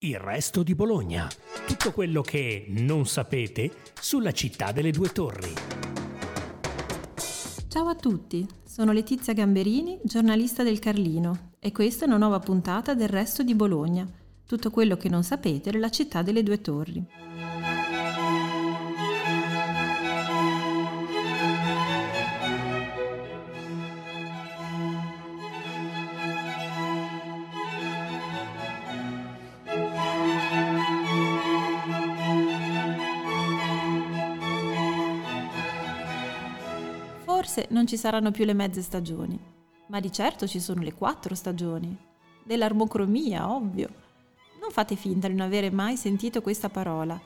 Il resto di Bologna. Tutto quello che non sapete sulla città delle due torri. Ciao a tutti, sono Letizia Gamberini, giornalista del Carlino e questa è una nuova puntata del resto di Bologna. Tutto quello che non sapete della città delle due torri. Forse non ci saranno più le mezze stagioni, ma di certo ci sono le quattro stagioni. Dell'armocromia, ovvio. Non fate finta di non avere mai sentito questa parola,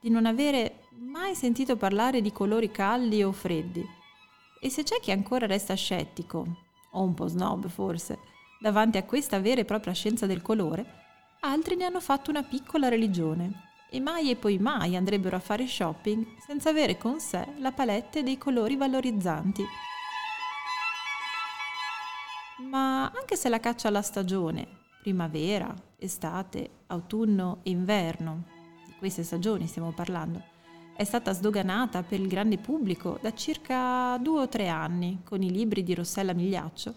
di non avere mai sentito parlare di colori caldi o freddi. E se c'è chi ancora resta scettico, o un po' snob forse, davanti a questa vera e propria scienza del colore, altri ne hanno fatto una piccola religione e mai e poi mai andrebbero a fare shopping senza avere con sé la palette dei colori valorizzanti. Ma anche se la caccia alla stagione, primavera, estate, autunno e inverno, di queste stagioni stiamo parlando, è stata sdoganata per il grande pubblico da circa due o tre anni con i libri di Rossella Migliaccio,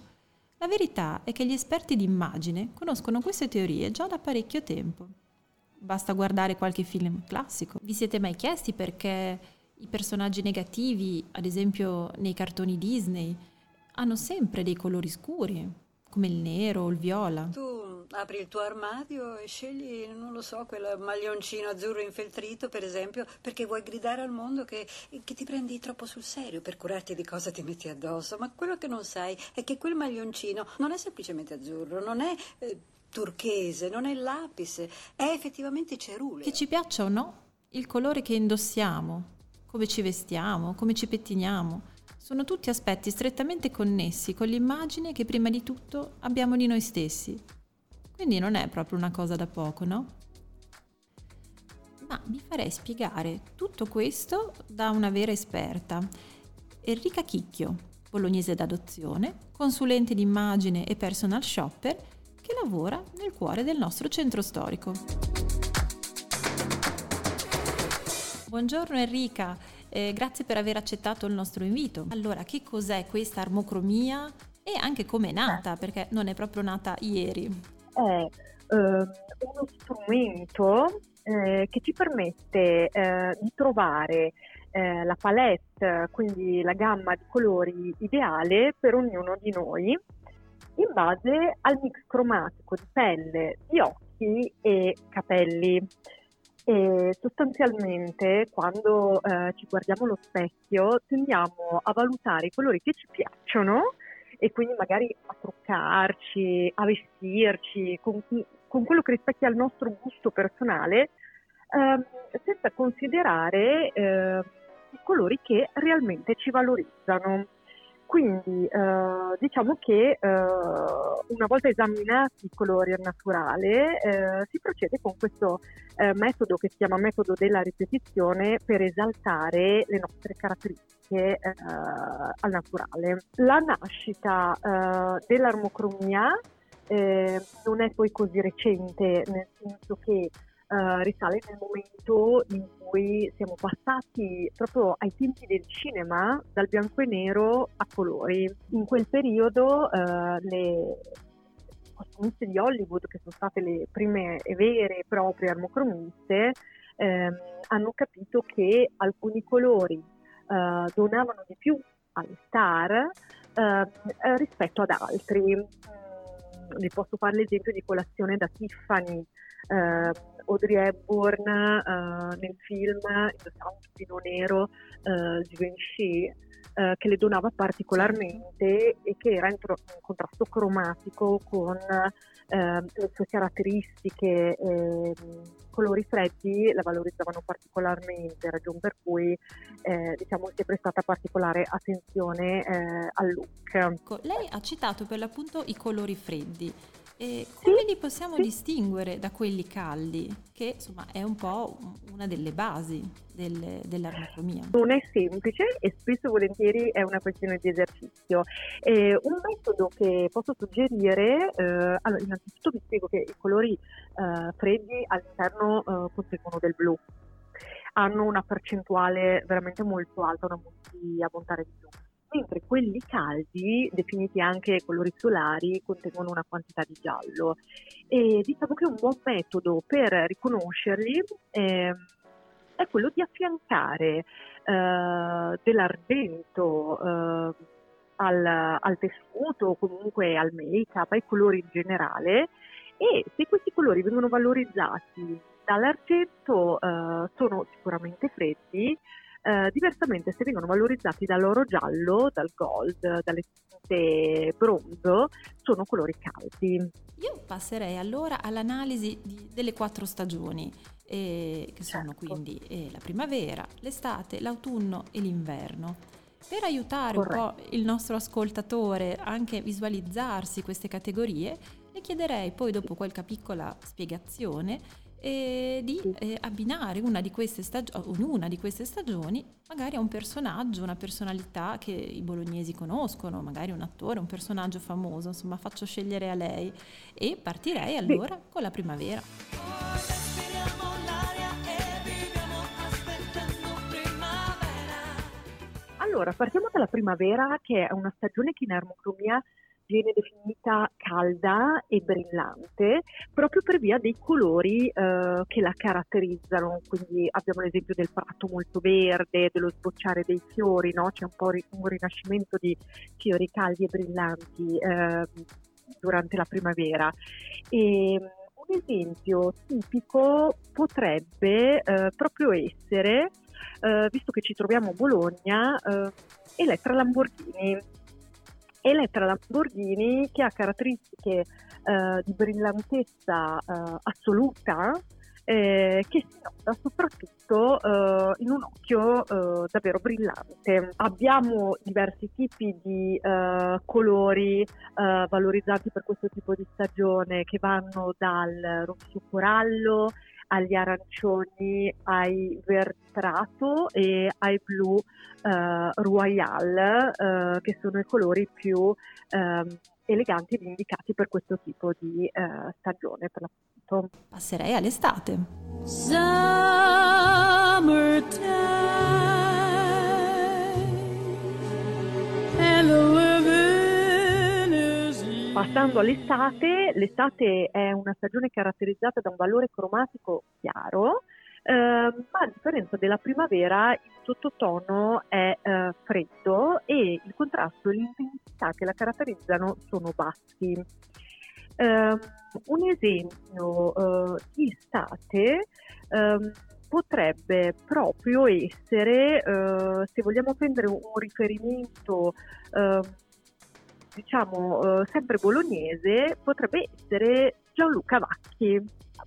la verità è che gli esperti d'immagine conoscono queste teorie già da parecchio tempo. Basta guardare qualche film classico. Vi siete mai chiesti perché i personaggi negativi, ad esempio nei cartoni Disney, hanno sempre dei colori scuri, come il nero o il viola? Tu apri il tuo armadio e scegli, non lo so, quel maglioncino azzurro infeltrito, per esempio, perché vuoi gridare al mondo che, che ti prendi troppo sul serio per curarti di cosa ti metti addosso. Ma quello che non sai è che quel maglioncino non è semplicemente azzurro, non è... Eh, turchese, non è lapis, è effettivamente ceruleo. Che ci piaccia o no, il colore che indossiamo, come ci vestiamo, come ci pettiniamo, sono tutti aspetti strettamente connessi con l'immagine che prima di tutto abbiamo di noi stessi. Quindi non è proprio una cosa da poco, no? Ma vi farei spiegare tutto questo da una vera esperta, Enrica Chicchio, bolognese d'adozione, consulente di immagine e personal shopper che lavora nel cuore del nostro centro storico. Buongiorno Enrica, eh, grazie per aver accettato il nostro invito. Allora, che cos'è questa armocromia e anche come è nata? Perché non è proprio nata ieri. È eh, uno strumento eh, che ci permette eh, di trovare eh, la palette, quindi la gamma di colori ideale per ognuno di noi in base al mix cromatico di pelle, di occhi e capelli. E sostanzialmente quando eh, ci guardiamo allo specchio tendiamo a valutare i colori che ci piacciono e quindi magari a truccarci, a vestirci con, con quello che rispecchia il nostro gusto personale eh, senza considerare eh, i colori che realmente ci valorizzano. Quindi eh, diciamo che eh, una volta esaminati i colori al naturale eh, si procede con questo eh, metodo che si chiama metodo della ripetizione per esaltare le nostre caratteristiche eh, al naturale. La nascita eh, dell'armocromia non è poi così recente, nel senso che Uh, risale nel momento in cui siamo passati proprio ai tempi del cinema dal bianco e nero a colori. In quel periodo uh, le costumiste di Hollywood, che sono state le prime vere e proprie armocromiste, ehm, hanno capito che alcuni colori uh, donavano di più alle star rispetto ad altri. Mm, vi posso fare l'esempio di colazione da Tiffany. Uh, Audrey Hepburn uh, nel film Indossava un vino nero uh, Givenchy uh, che le donava particolarmente e che era in, tro- in contrasto cromatico con uh, le sue caratteristiche eh, colori freddi la valorizzavano particolarmente, ragion per cui eh, diciamo si è prestata particolare attenzione eh, al look. Ecco, lei ha citato per l'appunto i colori freddi. E come Sì, li possiamo sì. distinguere da quelli caldi, che insomma è un po' una delle basi del- dell'armocromia? Non è semplice e spesso e volentieri è una questione di esercizio. Eh, un metodo che posso suggerire, eh, allora innanzitutto vi spiego che i colori eh, freddi all'interno eh, contengono del blu, hanno una percentuale veramente molto alta, una multi ammontare di blu, mentre quelli caldi, definiti anche colori solari, contengono una quantità di giallo. E diciamo che un buon metodo per riconoscerli ehm, è quello di affiancare eh, dell'argento eh, al, al tessuto comunque al make-up, ai colori in generale e se questi colori vengono valorizzati dall'argento eh, sono sicuramente freddi, eh, diversamente se vengono valorizzati dall'oro giallo, dal gold, dalle tinte bronzo, sono colori caldi. Io passerei allora all'analisi di- delle quattro stagioni, eh, che sono Certo. quindi eh, la primavera, l'estate, l'autunno e l'inverno. Per aiutare un po' il nostro ascoltatore anche a visualizzarsi queste categorie, le chiederei poi dopo qualche piccola spiegazione eh, di eh, abbinare una di queste stagio- ognuna di queste stagioni magari a un personaggio, una personalità che i bolognesi conoscono, magari un attore, un personaggio famoso, insomma faccio scegliere a lei e partirei allora con la primavera. Allora, partiamo dalla primavera, che è una stagione che in armocromia viene definita calda e brillante, proprio per via dei colori eh, che la caratterizzano. Quindi abbiamo l'esempio del prato molto verde, dello sbocciare dei fiori, no? c'è un po' un rinascimento di fiori caldi e brillanti eh, durante la primavera. E, mm, un esempio tipico potrebbe eh, proprio essere eh, visto che ci troviamo a Bologna, eh, Elettra Lamborghini. Elettra Lamborghini che ha caratteristiche eh, di brillantezza eh, assoluta eh, che si nota soprattutto eh, in un occhio eh, davvero brillante. Abbiamo diversi tipi di eh, colori valorizzati per questo tipo di stagione che vanno dal rosso corallo agli arancioni, ai vertrato e ai blu eh, royal, eh, che sono i colori più ehm, eleganti ed indicati per questo tipo di eh, stagione, per l'appunto. Passerei all'estate. Passando all'estate, l'estate è una stagione caratterizzata da un valore cromatico chiaro, eh, ma a differenza della primavera il sottotono è eh, freddo e il contrasto e l'intensità che la caratterizzano sono bassi. Ehm, un esempio eh, di estate ehm, potrebbe proprio essere, eh, se vogliamo prendere un, un riferimento ehm, diciamo eh, sempre bolognese, potrebbe essere Gianluca Vacchi.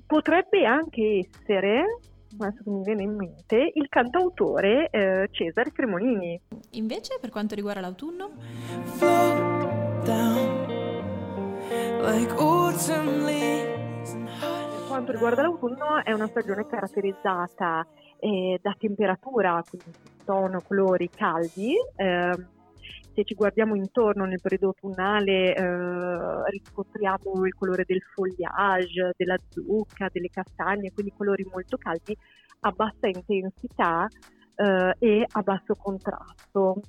Potrebbe anche essere, adesso che mi viene in mente, il cantautore eh, Cesare Cremonini. Invece per quanto riguarda l'autunno? Per quanto riguarda l'autunno è una stagione caratterizzata eh, da temperatura, quindi tono, colori caldi. ehm, se ci guardiamo intorno nel periodo autunnale eh, riscontriamo il colore del foliage, della zucca, delle castagne, quindi colori molto caldi a bassa intensità eh, e a basso contrasto.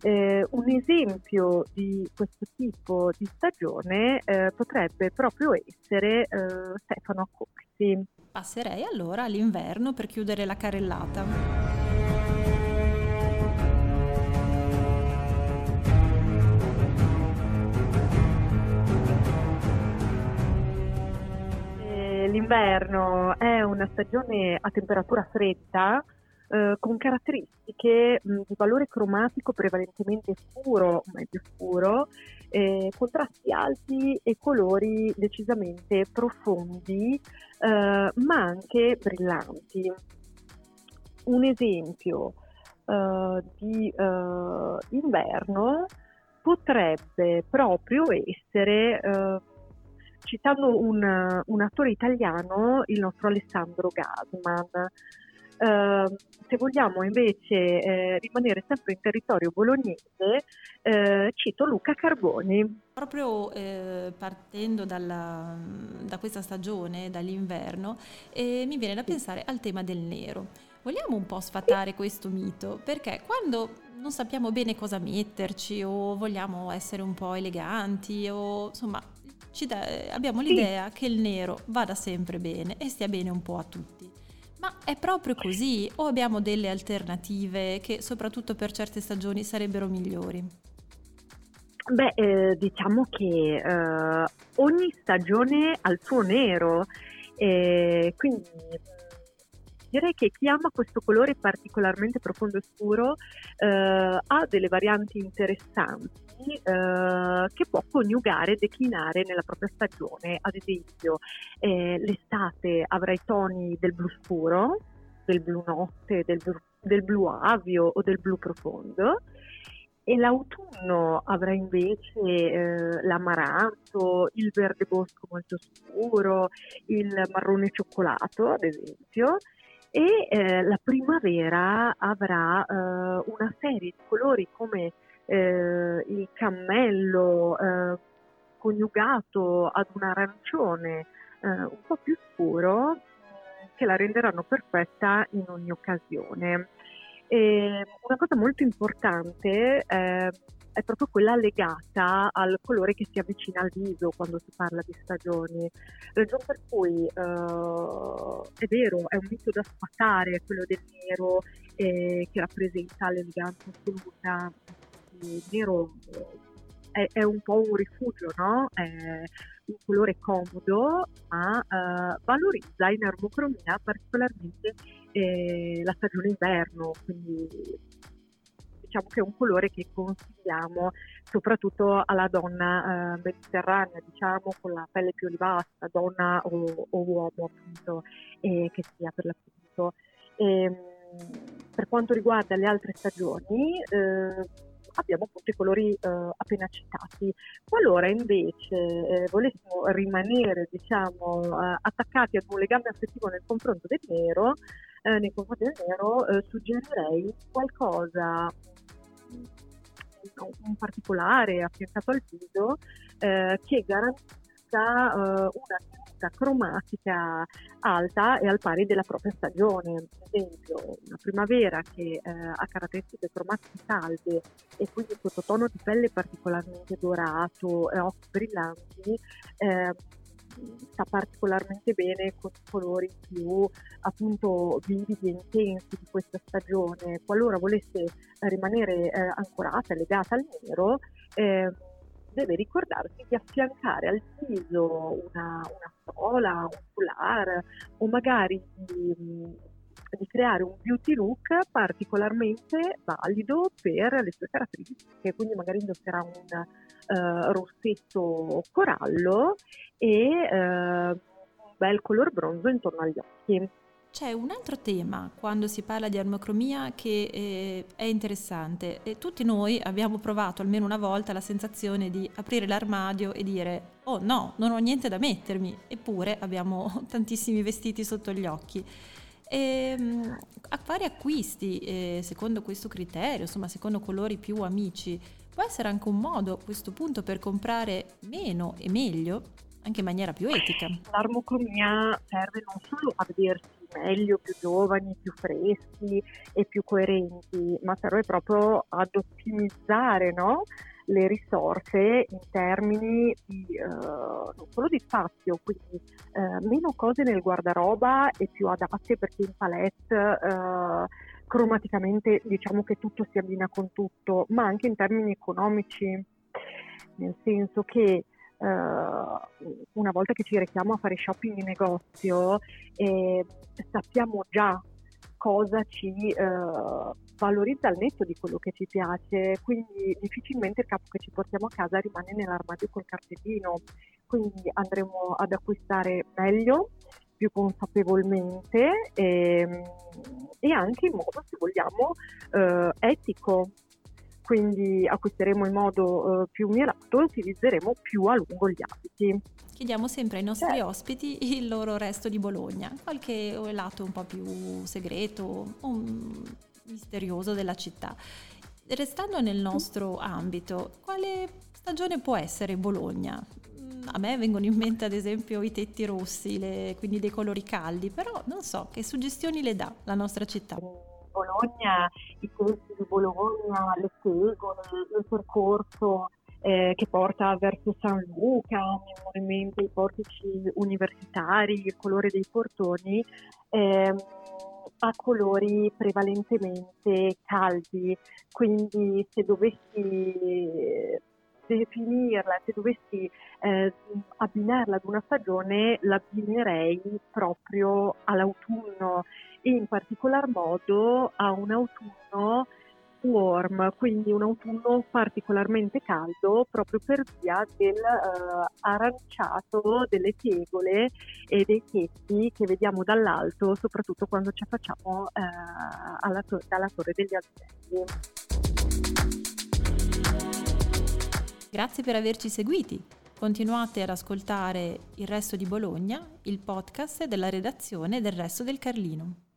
Eh, un esempio di questo tipo di stagione eh, potrebbe proprio essere eh, Stefano Accorsi. Passerei allora all'inverno per chiudere la carrellata. L'inverno è una stagione a temperatura fredda eh, con caratteristiche mh, di valore cromatico prevalentemente scuro, medio scuro, eh, contrasti alti e colori decisamente profondi, eh, ma anche brillanti. Un esempio eh, di eh, inverno potrebbe proprio essere eh, citando un, un, attore italiano, il nostro Alessandro Gasman. Uh, se vogliamo invece eh, rimanere sempre in territorio bolognese, eh, cito Luca Carboni. Proprio eh, partendo dalla, da questa stagione, dall'inverno, eh, mi viene da pensare al tema del nero. Vogliamo un po' sfatare questo mito, perché quando non sappiamo bene cosa metterci o vogliamo essere un po' eleganti o insomma da, abbiamo l'idea che il nero vada sempre bene e stia bene un po' a tutti. Ma è proprio così o abbiamo delle alternative che soprattutto per certe stagioni sarebbero migliori? Beh, eh, diciamo che eh, ogni stagione ha il suo nero, eh, quindi direi che chi ama questo colore particolarmente profondo e scuro eh, ha delle varianti interessanti eh, che può coniugare e declinare nella propria stagione. Ad esempio, eh, l'estate avrà i toni del blu scuro, del blu notte, del blu, del blu avio o del blu profondo e l'autunno avrà invece eh, l'amaranto, il verde bosco molto scuro, il marrone cioccolato ad esempio e eh, la primavera avrà eh, una serie di colori come eh, il cammello eh, coniugato ad un arancione eh, un po' più scuro che la renderanno perfetta in ogni occasione. E una cosa molto importante eh, è proprio quella legata al colore che si avvicina al viso quando si parla di stagioni. Ragione per cui eh, è vero, è un mito da sfatare quello del nero eh, che rappresenta l'eleganza assoluta. Nero è, è, un po' un rifugio, no? È un colore comodo, ma eh, valorizza in armocromia particolarmente eh, la stagione inverno, quindi diciamo che è un colore che consigliamo soprattutto alla donna eh, mediterranea, diciamo con la pelle più olivastra, donna o, o uomo appunto, eh, che sia per l'appunto. E, ehm, per quanto riguarda le altre stagioni, eh, abbiamo appunto i colori eh, appena citati. Qualora invece eh, volessimo rimanere diciamo, eh, attaccati ad un legame affettivo nel confronto del nero, eh, nei confronti del nero, eh, suggerirei qualcosa un particolare affiancato al viso eh, che garantisca eh, una tenuta cromatica alta e al pari della propria stagione. Ad esempio, una primavera che eh, ha caratteristiche cromatiche calde e quindi un sottotono di pelle particolarmente dorato e occhi brillanti, eh, sta particolarmente bene con i colori più appunto vividi e intensi di questa stagione. Qualora volesse rimanere eh, ancorata, legata al nero, eh, deve ricordarsi di affiancare al viso una, una stola, un foulard o magari di, di creare un beauty look particolarmente valido per le sue caratteristiche, quindi magari indosserà un uh, rossetto corallo e uh, un bel color bronzo intorno agli occhi. C'è un altro tema quando si parla di armocromia che eh, è interessante e tutti noi abbiamo provato almeno una volta la sensazione di aprire l'armadio e dire oh no, non ho niente da mettermi, eppure abbiamo tantissimi vestiti sotto gli occhi. E, ehm, a fare acquisti eh, secondo questo criterio, insomma secondo colori più amici, può essere anche un modo a questo punto per comprare meno e meglio, anche in maniera più etica. L'armocromia serve non solo a vedersi meglio, più giovani, più freschi e più coerenti, ma serve proprio ad ottimizzare no? le risorse in termini di, uh, non solo di spazio, quindi uh, meno cose nel guardaroba e più adatte perché in palette uh, cromaticamente diciamo che tutto si abbina con tutto, ma anche in termini economici, nel senso che Uh, una volta che ci rechiamo a fare shopping in negozio eh, sappiamo già cosa ci uh, valorizza al netto di quello che ci piace, quindi difficilmente il capo che ci portiamo a casa rimane nell'armadio col cartellino, quindi andremo ad acquistare meglio, più consapevolmente e, ehm, e anche in modo, se vogliamo, uh, etico, quindi acquisteremo in modo uh, più mirato e utilizzeremo più a lungo gli abiti. chiediamo sempre ai nostri certo. ospiti il loro resto di Bologna, qualche lato un po' più segreto o misterioso della città. Restando nel nostro ambito, quale stagione può essere Bologna? Mm, a me vengono in mente ad esempio i tetti rossi, le, quindi dei colori caldi, però non so che suggestioni le dà la nostra città. Bologna, i tetti di Bologna, le tegole, il percorso eh, che porta verso San Luca, mi vengono in mente i portici universitari, il colore dei portoni, ehm, ha colori prevalentemente caldi, quindi se dovessi definirla, se dovessi eh, abbinarla ad una stagione, l'abbinerei proprio all'autunno e in particolar modo a un autunno warm, quindi un autunno particolarmente caldo proprio per via del uh, aranciato delle tegole e dei tetti che vediamo dall'alto, soprattutto quando ci affacciamo uh, to- dalla Torre degli Alberghi. Grazie per averci seguiti. Continuate ad ascoltare Il Resto di Bologna, il podcast della redazione del Resto del Carlino.